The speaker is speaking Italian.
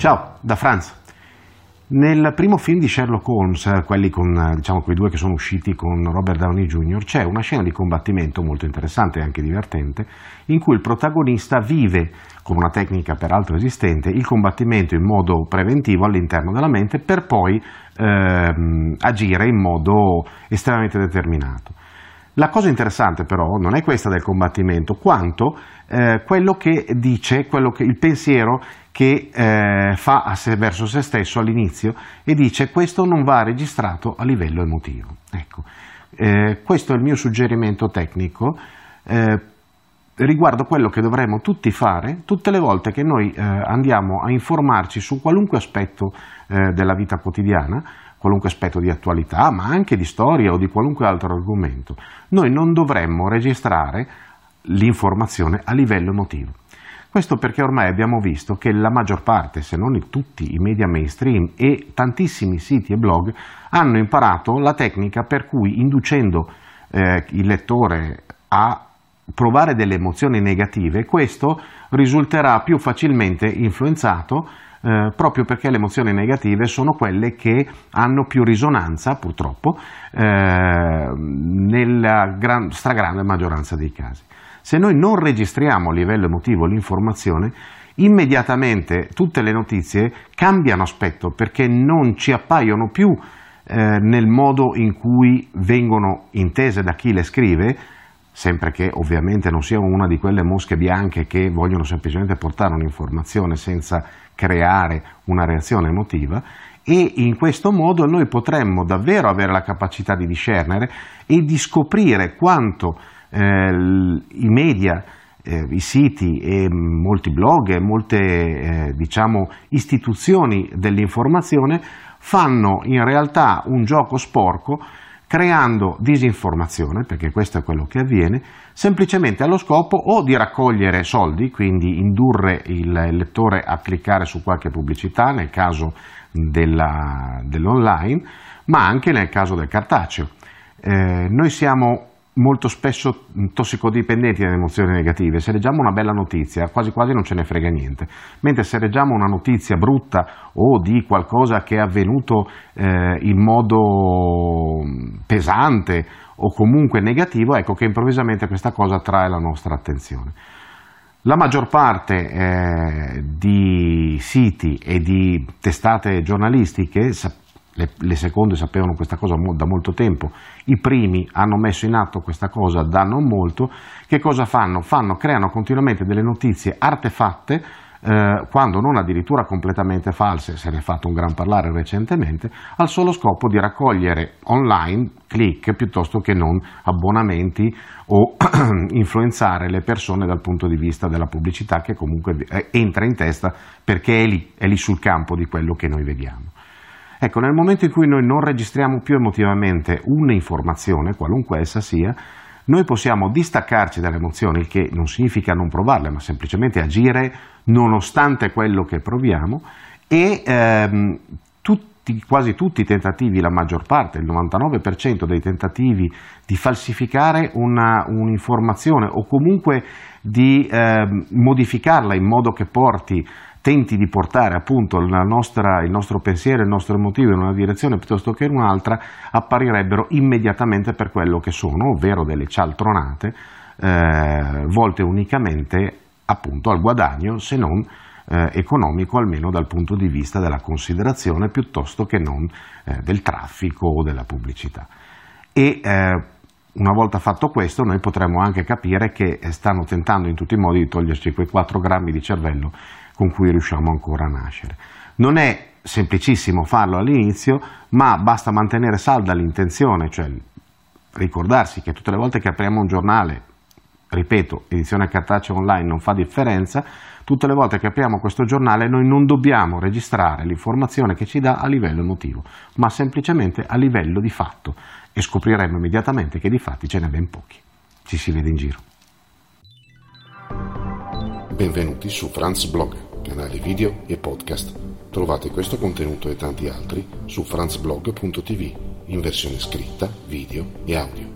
Ciao, da Franz. Nel primo film di Sherlock Holmes, quelli con diciamo, quei due che sono usciti con Robert Downey Jr., c'è una scena di combattimento molto interessante e anche divertente, in cui il protagonista vive, con una tecnica peraltro esistente, il combattimento in modo preventivo all'interno della mente per poi ehm, agire in modo estremamente determinato. La cosa interessante però non è questa del combattimento, quanto eh, quello che dice, quello che, il pensiero che eh, fa se, verso se stesso all'inizio e dice questo non va registrato a livello emotivo. Ecco, eh, questo è il mio suggerimento tecnico eh, riguardo quello che dovremmo tutti fare tutte le volte che noi eh, andiamo a informarci su qualunque aspetto eh, della vita quotidiana, qualunque aspetto di attualità, ma anche di storia o di qualunque altro argomento. Noi non dovremmo registrare l'informazione a livello emotivo. Questo perché ormai abbiamo visto che la maggior parte, se non tutti i media mainstream e tantissimi siti e blog hanno imparato la tecnica per cui inducendo eh, il lettore a provare delle emozioni negative, questo risulterà più facilmente influenzato eh, proprio perché le emozioni negative sono quelle che hanno più risonanza, purtroppo, eh, nella gran, stragrande maggioranza dei casi. Se noi non registriamo a livello emotivo l'informazione, immediatamente tutte le notizie cambiano aspetto perché non ci appaiono più eh, nel modo in cui vengono intese da chi le scrive, sempre che ovviamente non siano una di quelle mosche bianche che vogliono semplicemente portare un'informazione senza creare una reazione emotiva. E in questo modo noi potremmo davvero avere la capacità di discernere e di scoprire quanto eh, i media, eh, i siti e molti blog e molte eh, diciamo, istituzioni dell'informazione fanno in realtà un gioco sporco creando disinformazione, perché questo è quello che avviene, semplicemente allo scopo o di raccogliere soldi, quindi indurre il lettore a cliccare su qualche pubblicità nel caso dell'online, ma anche nel caso del cartaceo. Eh, noi siamo molto spesso tossicodipendenti dalle emozioni negative. Se leggiamo una bella notizia, quasi quasi non ce ne frega niente. Mentre se leggiamo una notizia brutta o di qualcosa che è avvenuto eh, in modo pesante o comunque negativo, ecco che improvvisamente questa cosa attrae la nostra attenzione. La maggior parte eh, di siti e di testate giornalistiche le, le, seconde sapevano questa cosa da molto tempo, i primi hanno messo in atto questa cosa da non molto, che cosa fanno? fanno creano continuamente delle notizie artefatte, eh, quando non addirittura completamente false, se ne è fatto un gran parlare recentemente, al solo scopo di raccogliere online click piuttosto che non abbonamenti o influenzare le persone dal punto di vista della pubblicità che comunque eh, entra in testa perché è lì, è lì sul campo di quello che noi vediamo. Ecco, nel momento in cui noi non registriamo più emotivamente un'informazione, qualunque essa sia, noi possiamo distaccarci dalle emozioni, il che non significa non provarle, ma semplicemente agire nonostante quello che proviamo e ehm, tutti, quasi tutti i tentativi, la maggior parte, il 99% dei tentativi di falsificare una, un'informazione o comunque di ehm, modificarla in modo che porti tenti di portare appunto nostra, il nostro pensiero, il nostro emotivo in una direzione piuttosto che in un'altra, apparirebbero immediatamente per quello che sono, ovvero delle cialtronate eh, volte unicamente appunto al guadagno, se non eh, economico, almeno dal punto di vista della considerazione, piuttosto che non eh, del traffico o della pubblicità. E eh, una volta fatto questo, noi potremmo anche capire che stanno tentando in tutti i modi di toglierci quei 4 grammi di cervello con cui riusciamo ancora a nascere. Non è semplicissimo farlo all'inizio, ma basta mantenere salda l'intenzione, cioè ricordarsi che tutte le volte che apriamo un giornale, ripeto, edizione cartacea online non fa differenza, tutte le volte che apriamo questo giornale noi non dobbiamo registrare l'informazione che ci dà a livello emotivo, ma semplicemente a livello di fatto e scopriremo immediatamente che di fatti ce n'è ben pochi. Ci si vede in giro. Benvenuti su Franz Blog canale video e podcast. Trovate questo contenuto e tanti altri su franzblog.tv in versione scritta, video e audio.